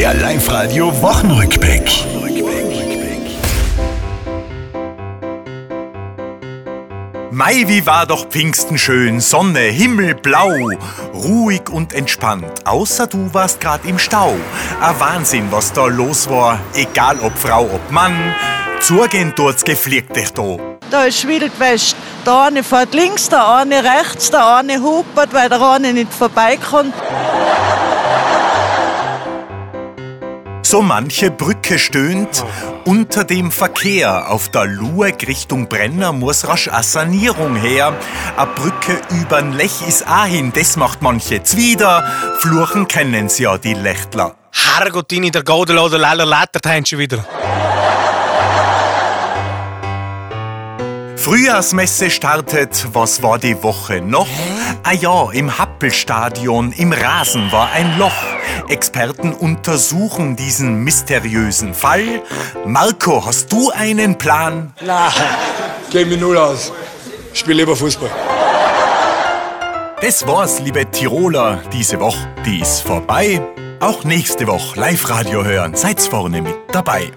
Der Live-Radio Wochenrückblick. Mai, wie war doch Pfingsten schön, Sonne, Himmel blau, ruhig und entspannt, außer du warst grad im Stau. Ein Wahnsinn, was da los war, egal ob Frau, ob Mann, zugehen tut's gefliegt dich da. Da ist Wild West. Der eine fährt links, der eine rechts, der eine hupert, weil der eine nicht vorbeikommt. So manche Brücke stöhnt unter dem Verkehr. Auf der Lueg Richtung Brenner muss rasch a Sanierung her. A Brücke übern Lech ist auch hin, das macht manche zwider. Fluchen kennen's ja die Lechtler. Herrgott, in der Godelode Leller lettert haben schon wieder. Frühjahrsmesse startet, was war die Woche noch? Ah ja, im Happelstadion, im Rasen war ein Loch. Experten untersuchen diesen mysteriösen Fall. Marco, hast du einen Plan? Na, kenn mich null aus. Spiel lieber Fußball. Das war's, liebe Tiroler, diese Woche, die ist vorbei. Auch nächste Woche Live-Radio hören, seid's vorne mit dabei.